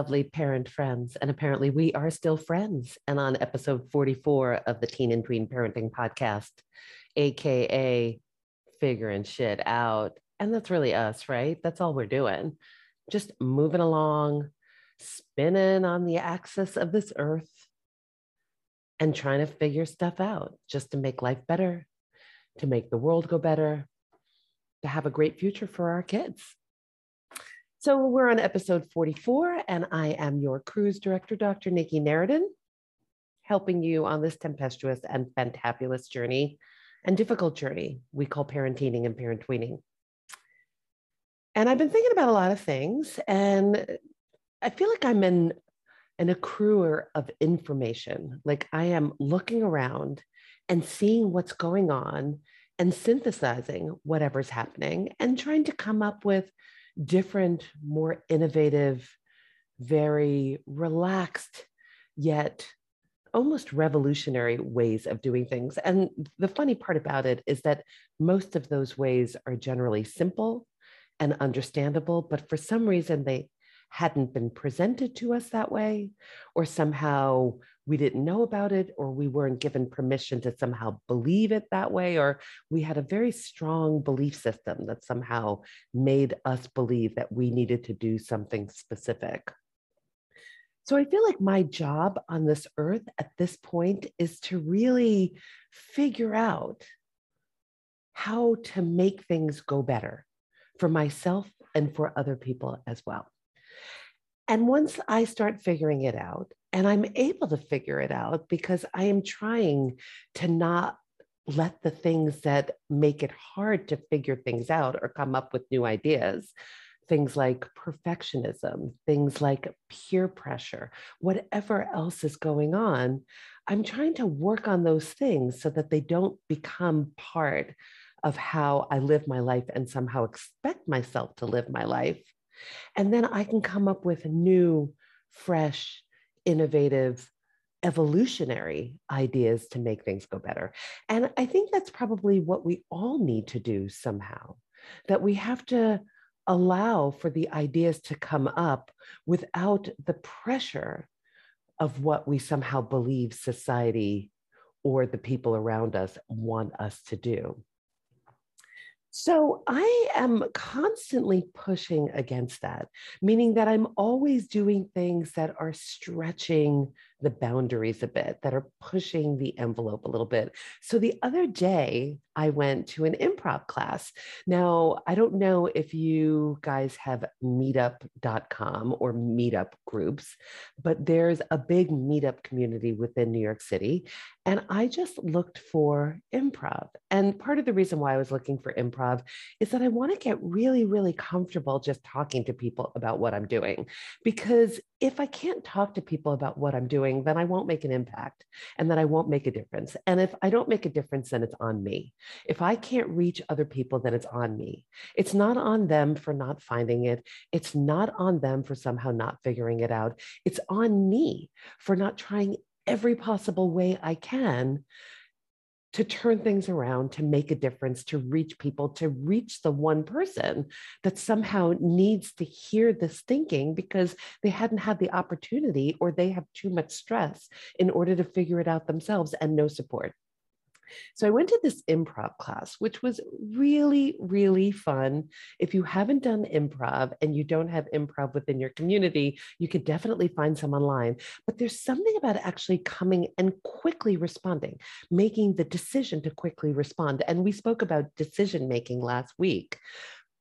Lovely parent friends. And apparently, we are still friends. And on episode 44 of the Teen and Tween Parenting Podcast, AKA figuring shit out. And that's really us, right? That's all we're doing. Just moving along, spinning on the axis of this earth and trying to figure stuff out just to make life better, to make the world go better, to have a great future for our kids. So we're on episode 44, and I am your cruise director, Dr. Nikki Neretin, helping you on this tempestuous and fantabulous journey and difficult journey we call parenting and parent tweening. And I've been thinking about a lot of things, and I feel like I'm an, an accruer of information. Like I am looking around and seeing what's going on and synthesizing whatever's happening and trying to come up with different, more innovative, very relaxed, yet almost revolutionary ways of doing things. And the funny part about it is that most of those ways are generally simple and understandable, but for some reason they hadn't been presented to us that way, or somehow we didn't know about it, or we weren't given permission to somehow believe it that way, or we had a very strong belief system that somehow made us believe that we needed to do something specific. So I feel like my job on this earth at this point is to really figure out how to make things go better for myself and for other people as well. And once I start figuring it out, and I'm able to figure it out because I am trying to not let the things that make it hard to figure things out or come up with new ideas, things like perfectionism, things like peer pressure, whatever else is going on, I'm trying to work on those things so that they don't become part of how I live my life and somehow expect myself to live my life. And then I can come up with new, fresh, innovative, evolutionary ideas to make things go better. And I think that's probably what we all need to do somehow, that we have to allow for the ideas to come up without the pressure of what we somehow believe society or the people around us want us to do. So I am constantly pushing against that, meaning that I'm always doing things that are stretching the boundaries a bit, that are pushing the envelope a little bit. So the other day, I went to an improv class. Now, I don't know if you guys have meetup.com or meetup groups, but there's a big meetup community within New York City. And I just looked for improv. And part of the reason why I was looking for improv is that I want to get really, really comfortable just talking to people about what I'm doing. Because if I can't talk to people about what I'm doing, then I won't make an impact and then I won't make a difference. And if I don't make a difference, then it's on me. If I can't reach other people, then it's on me. It's not on them for not finding it. It's not on them for somehow not figuring it out. It's on me for not trying every possible way I can to turn things around, to make a difference, to reach people, to reach the one person that somehow needs to hear this thinking because they hadn't had the opportunity or they have too much stress in order to figure it out themselves and no support. So I went to this improv class, which was really, really fun. If you haven't done improv and you don't have improv within your community, you could definitely find some online. But there's something about actually coming and quickly responding, making the decision to quickly respond. And we spoke about decision making last week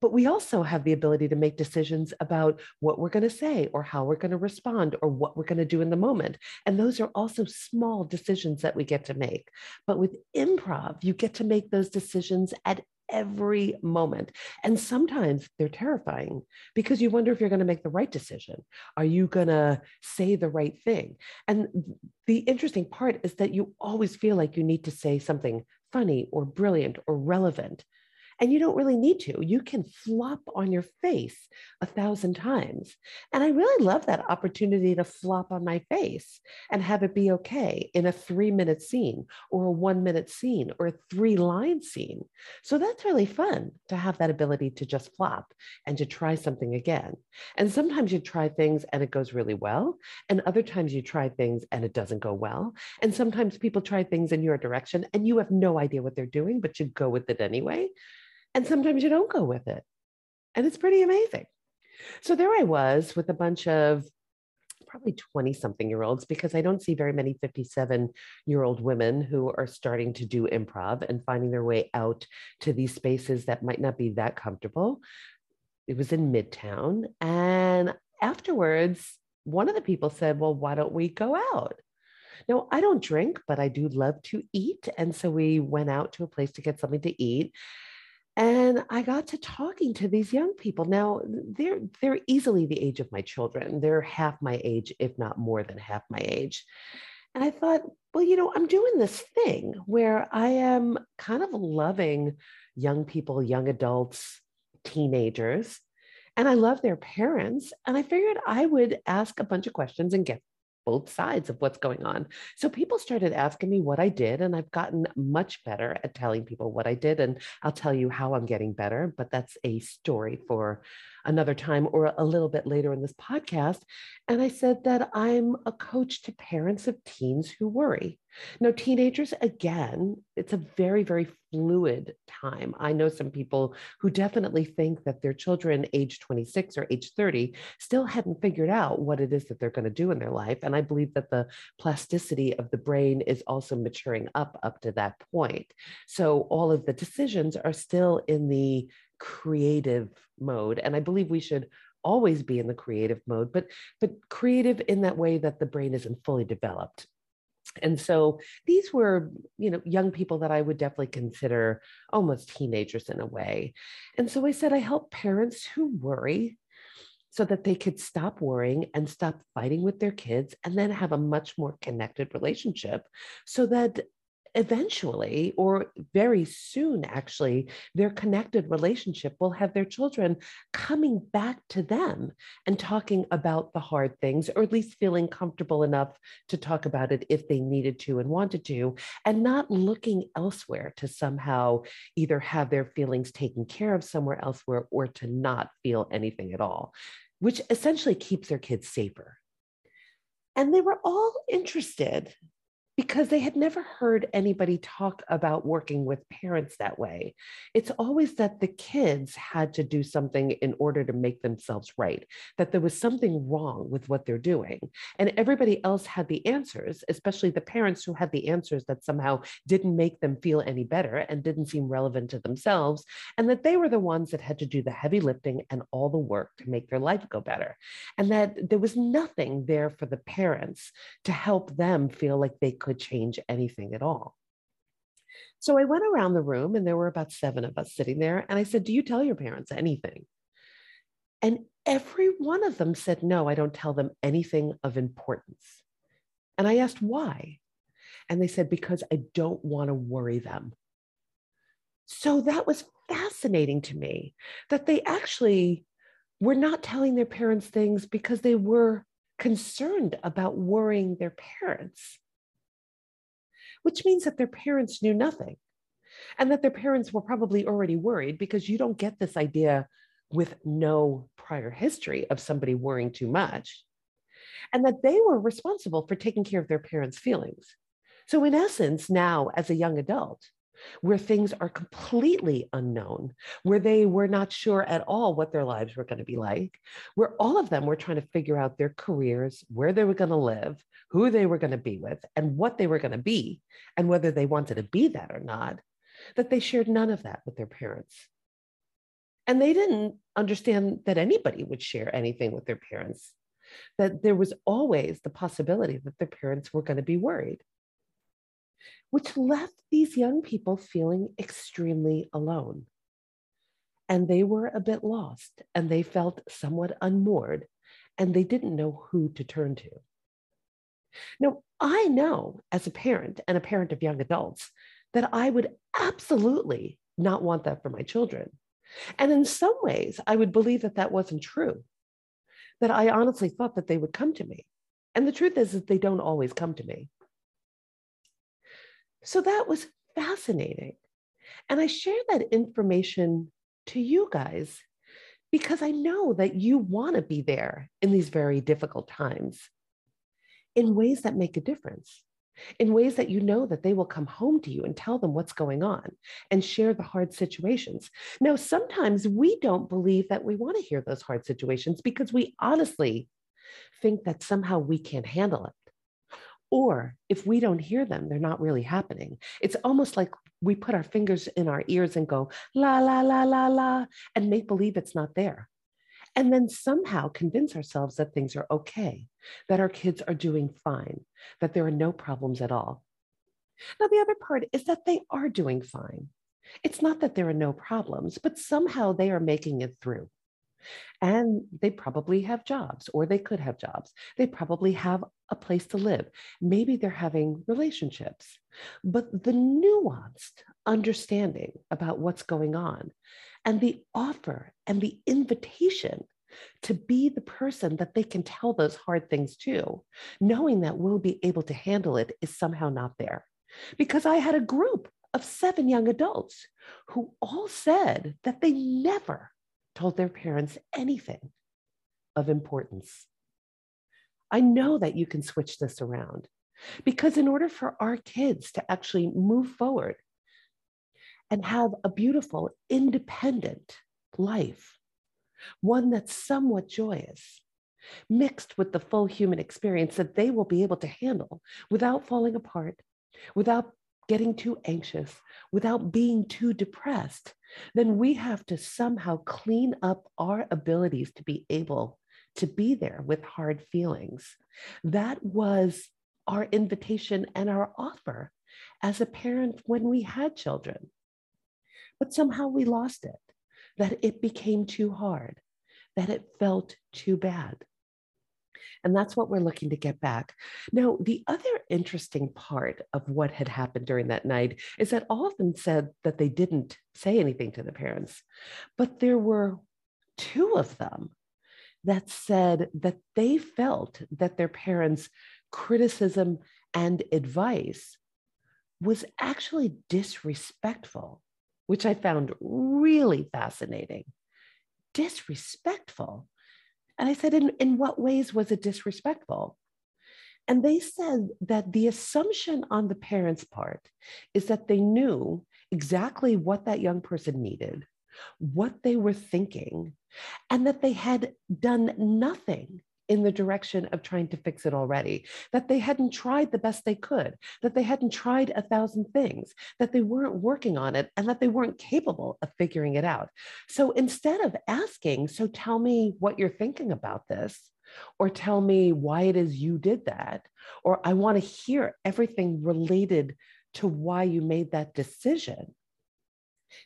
but we also have the ability to make decisions about what we're going to say or how we're going to respond or what we're going to do in the moment. And those are also small decisions that we get to make. But with improv, you get to make those decisions at every moment. And sometimes they're terrifying because you wonder if you're going to make the right decision. Are you going to say the right thing? And the interesting part is that you always feel like you need to say something funny or brilliant or relevant And you don't really need to. You can flop on your face a thousand times. And I really love that opportunity to flop on my face and have it be okay in a three minute scene or a one minute scene or a three line scene. So that's really fun to have that ability to just flop and to try something again. And sometimes you try things and it goes really well. And other times you try things and it doesn't go well. And sometimes people try things in your direction and you have no idea what they're doing, but you go with it anyway. And sometimes you don't go with it. And it's pretty amazing. So there I was with a bunch of probably 20 something year olds because I don't see very many 57 year old women who are starting to do improv and finding their way out to these spaces that might not be that comfortable. It was in Midtown. And afterwards, one of the people said, Well, why don't we go out? Now, I don't drink, but I do love to eat. And so we went out to a place to get something to eat. And I got to talking to these young people. Now, they're they're easily the age of my children. They're half my age, if not more than half my age. And I thought, well, you know, I'm doing this thing where I am kind of loving young people, young adults, teenagers, and I love their parents. And I figured I would ask a bunch of questions and get both sides of what's going on. So people started asking me what I did, and I've gotten much better at telling people what I did. And I'll tell you how I'm getting better, but that's a story for another time or a little bit later in this podcast. And I said that I'm a coach to parents of teens who worry. Now, teenagers, again, it's a very, very fluid time. I know some people who definitely think that their children, age 26 or age 30, still hadn't figured out what it is that they're going to do in their life. And I believe that the plasticity of the brain is also maturing up up to that point. So all of the decisions are still in the creative mode. And I believe we should always be in the creative mode, but but creative in that way that the brain isn't fully developed. And so these were, you know, young people that I would definitely consider almost teenagers in a way. And so I said, I help parents who worry so that they could stop worrying and stop fighting with their kids and then have a much more connected relationship so that eventually, or very soon actually, their connected relationship will have their children coming back to them and talking about the hard things, or at least feeling comfortable enough to talk about it if they needed to and wanted to, and not looking elsewhere to somehow either have their feelings taken care of somewhere elsewhere or to not feel anything at all, which essentially keeps their kids safer. And they were all interested because they had never heard anybody talk about working with parents that way. It's always that the kids had to do something in order to make themselves right, that there was something wrong with what they're doing. And everybody else had the answers, especially the parents who had the answers that somehow didn't make them feel any better and didn't seem relevant to themselves. And that they were the ones that had to do the heavy lifting and all the work to make their life go better. And that there was nothing there for the parents to help them feel like they could change anything at all. So I went around the room and there were about seven of us sitting there. And I said, Do you tell your parents anything? And every one of them said, No, I don't tell them anything of importance. And I asked why. And they said, Because I don't want to worry them. So that was fascinating to me that they actually were not telling their parents things because they were concerned about worrying their parents which means that their parents knew nothing and that their parents were probably already worried because you don't get this idea with no prior history of somebody worrying too much and that they were responsible for taking care of their parents' feelings. So, in essence, now as a young adult, where things are completely unknown, where they were not sure at all what their lives were going to be like, where all of them were trying to figure out their careers, where they were going to live, who they were going to be with, and what they were going to be, and whether they wanted to be that or not, that they shared none of that with their parents. And they didn't understand that anybody would share anything with their parents, that there was always the possibility that their parents were going to be worried which left these young people feeling extremely alone. And they were a bit lost and they felt somewhat unmoored and they didn't know who to turn to. Now, I know as a parent and a parent of young adults that I would absolutely not want that for my children. And in some ways, I would believe that that wasn't true, that I honestly thought that they would come to me. And the truth is that they don't always come to me. So that was fascinating. And I share that information to you guys because I know that you want to be there in these very difficult times in ways that make a difference, in ways that you know that they will come home to you and tell them what's going on and share the hard situations. Now, sometimes we don't believe that we want to hear those hard situations because we honestly think that somehow we can't handle it. Or if we don't hear them, they're not really happening. It's almost like we put our fingers in our ears and go, la, la, la, la, la, and make believe it's not there. And then somehow convince ourselves that things are okay, that our kids are doing fine, that there are no problems at all. Now, the other part is that they are doing fine. It's not that there are no problems, but somehow they are making it through. And they probably have jobs, or they could have jobs. They probably have a place to live. Maybe they're having relationships. But the nuanced understanding about what's going on and the offer and the invitation to be the person that they can tell those hard things to, knowing that we'll be able to handle it is somehow not there. Because I had a group of seven young adults who all said that they never told their parents anything of importance. I know that you can switch this around because, in order for our kids to actually move forward and have a beautiful, independent life, one that's somewhat joyous, mixed with the full human experience that they will be able to handle without falling apart, without getting too anxious, without being too depressed, then we have to somehow clean up our abilities to be able to be there with hard feelings. That was our invitation and our offer as a parent when we had children. But somehow we lost it, that it became too hard, that it felt too bad. And that's what we're looking to get back. Now, the other interesting part of what had happened during that night is that all of them said that they didn't say anything to the parents, but there were two of them that said that they felt that their parents' criticism and advice was actually disrespectful, which I found really fascinating. Disrespectful. And I said, in, in what ways was it disrespectful? And they said that the assumption on the parents' part is that they knew exactly what that young person needed, what they were thinking, and that they had done nothing in the direction of trying to fix it already, that they hadn't tried the best they could, that they hadn't tried a thousand things, that they weren't working on it, and that they weren't capable of figuring it out. So instead of asking, So tell me what you're thinking about this, or tell me why it is you did that, or I want to hear everything related to why you made that decision.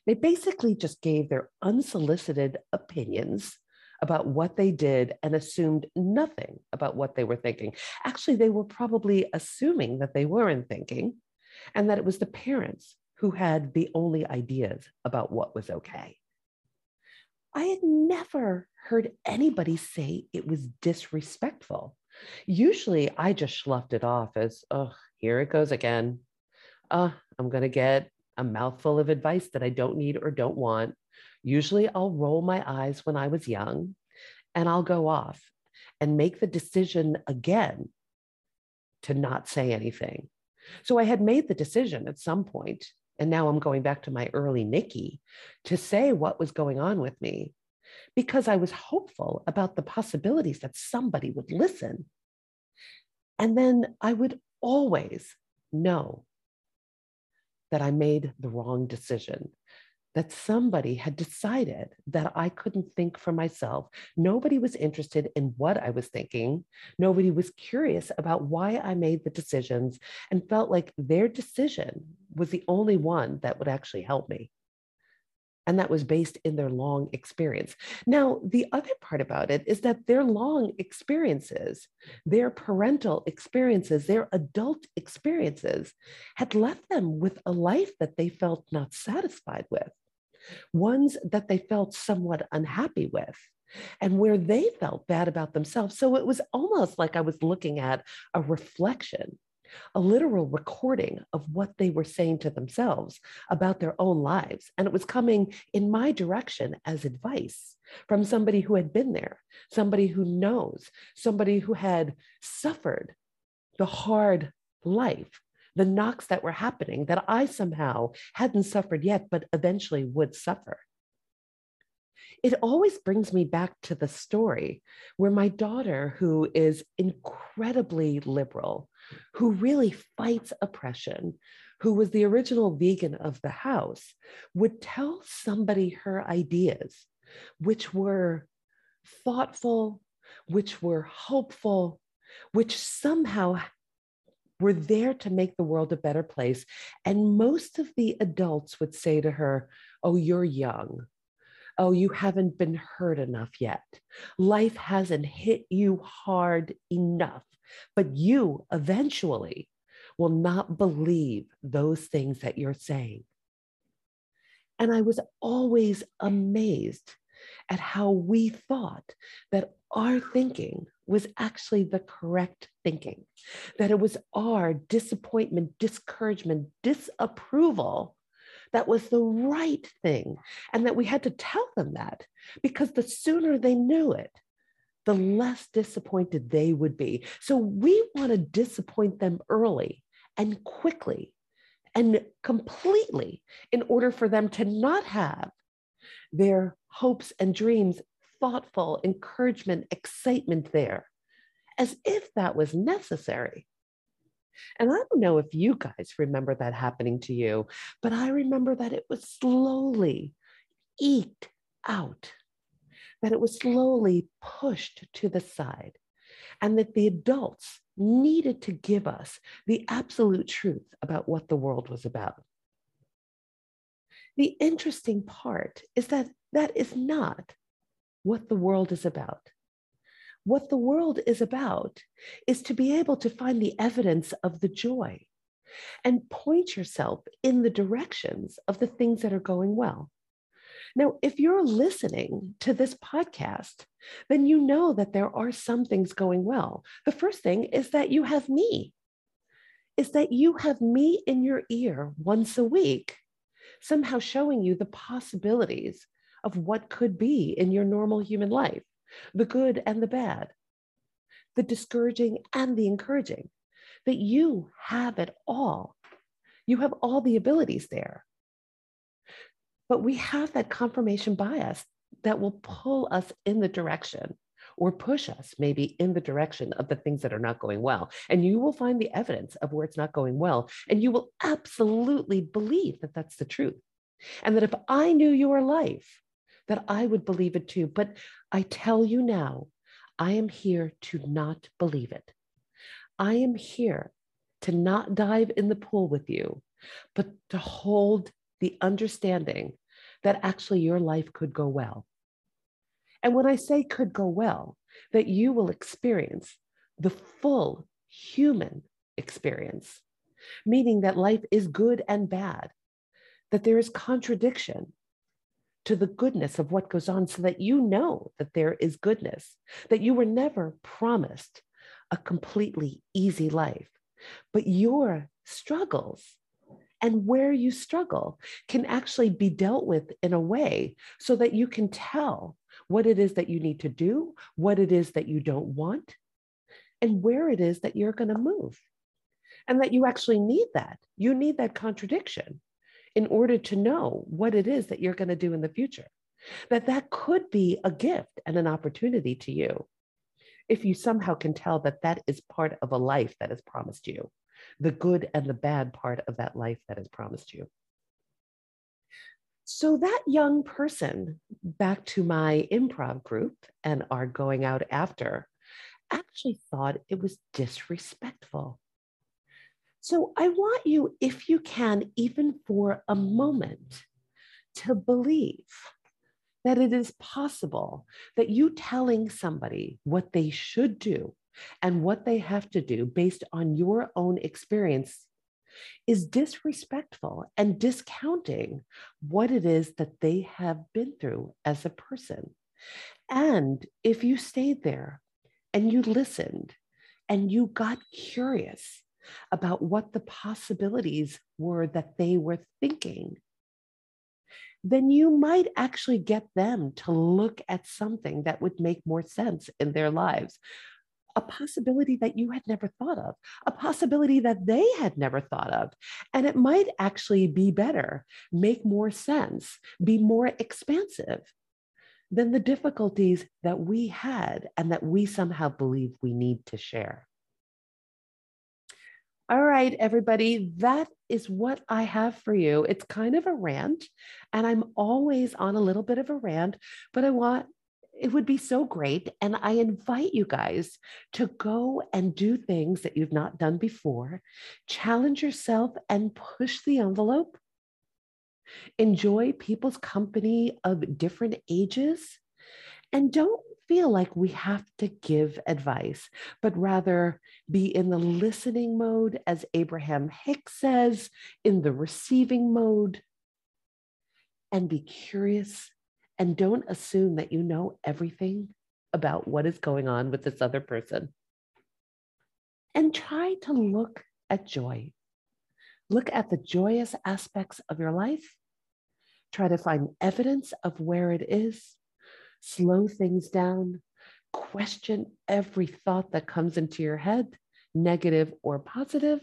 They basically just gave their unsolicited opinions about what they did and assumed nothing about what they were thinking. Actually, they were probably assuming that they weren't thinking and that it was the parents who had the only ideas about what was okay. I had never heard anybody say it was disrespectful. Usually I just sloughed it off as, oh, here it goes again. Uh, I'm going to get a mouthful of advice that I don't need or don't want. Usually I'll roll my eyes when I was young and I'll go off and make the decision again to not say anything. So I had made the decision at some point, and now I'm going back to my early Nikki to say what was going on with me because I was hopeful about the possibilities that somebody would listen. And then I would always know that I made the wrong decision that somebody had decided that I couldn't think for myself. Nobody was interested in what I was thinking. Nobody was curious about why I made the decisions and felt like their decision was the only one that would actually help me. And that was based in their long experience. Now, the other part about it is that their long experiences, their parental experiences, their adult experiences had left them with a life that they felt not satisfied with ones that they felt somewhat unhappy with, and where they felt bad about themselves. So it was almost like I was looking at a reflection, a literal recording of what they were saying to themselves about their own lives. And it was coming in my direction as advice from somebody who had been there, somebody who knows, somebody who had suffered the hard life, the knocks that were happening that I somehow hadn't suffered yet, but eventually would suffer it always brings me back to the story where my daughter, who is incredibly liberal, who really fights oppression, who was the original vegan of the house, would tell somebody her ideas, which were thoughtful, which were hopeful, which somehow were there to make the world a better place. And most of the adults would say to her, Oh, you're young oh, you haven't been hurt enough yet. Life hasn't hit you hard enough, but you eventually will not believe those things that you're saying. And I was always amazed at how we thought that our thinking was actually the correct thinking, that it was our disappointment, discouragement, disapproval that was the right thing and that we had to tell them that because the sooner they knew it, the less disappointed they would be. So we want to disappoint them early and quickly and completely in order for them to not have their hopes and dreams, thoughtful encouragement, excitement there, as if that was necessary. And I don't know if you guys remember that happening to you, but I remember that it was slowly eked out, that it was slowly pushed to the side, and that the adults needed to give us the absolute truth about what the world was about. The interesting part is that that is not what the world is about. What the world is about is to be able to find the evidence of the joy and point yourself in the directions of the things that are going well. Now, if you're listening to this podcast, then you know that there are some things going well. The first thing is that you have me, is that you have me in your ear once a week, somehow showing you the possibilities of what could be in your normal human life the good and the bad, the discouraging and the encouraging, that you have it all. You have all the abilities there. But we have that confirmation bias that will pull us in the direction or push us maybe in the direction of the things that are not going well. And you will find the evidence of where it's not going well. And you will absolutely believe that that's the truth. And that if I knew your life, that I would believe it too. But I tell you now, I am here to not believe it. I am here to not dive in the pool with you, but to hold the understanding that actually your life could go well. And when I say could go well, that you will experience the full human experience, meaning that life is good and bad, that there is contradiction, to the goodness of what goes on so that you know that there is goodness, that you were never promised a completely easy life, but your struggles and where you struggle can actually be dealt with in a way so that you can tell what it is that you need to do, what it is that you don't want, and where it is that you're going to move. And that you actually need that. You need that contradiction in order to know what it is that you're going to do in the future. That that could be a gift and an opportunity to you if you somehow can tell that that is part of a life that is promised you, the good and the bad part of that life that is promised you. So that young person, back to my improv group and our going out after, actually thought it was disrespectful so I want you, if you can, even for a moment, to believe that it is possible that you telling somebody what they should do and what they have to do based on your own experience is disrespectful and discounting what it is that they have been through as a person. And if you stayed there and you listened and you got curious about what the possibilities were that they were thinking, then you might actually get them to look at something that would make more sense in their lives. A possibility that you had never thought of, a possibility that they had never thought of. And it might actually be better, make more sense, be more expansive than the difficulties that we had and that we somehow believe we need to share. All right, everybody, that is what I have for you. It's kind of a rant, and I'm always on a little bit of a rant, but I want it would be so great. And I invite you guys to go and do things that you've not done before, challenge yourself and push the envelope. Enjoy people's company of different ages. And don't feel like we have to give advice, but rather be in the listening mode, as Abraham Hicks says, in the receiving mode, and be curious and don't assume that you know everything about what is going on with this other person. And try to look at joy. Look at the joyous aspects of your life. Try to find evidence of where it is slow things down, question every thought that comes into your head, negative or positive.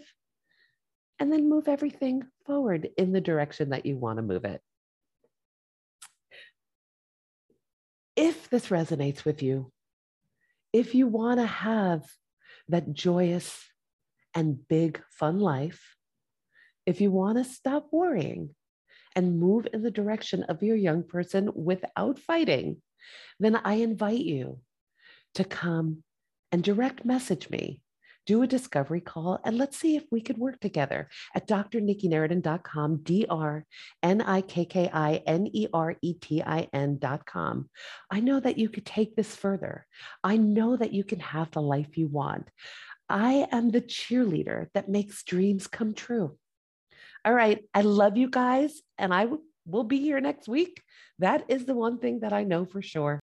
and then move everything forward in the direction that you want to move it. If this resonates with you, if you want to have that joyous and big fun life, if you want to stop worrying and move in the direction of your young person without fighting, then I invite you to come and direct message me. Do a discovery call and let's see if we could work together at drnikkineretin.com, D R N I K K I N E R E T I N.com. I know that you could take this further. I know that you can have the life you want. I am the cheerleader that makes dreams come true. All right. I love you guys, and I will be here next week. That is the one thing that I know for sure.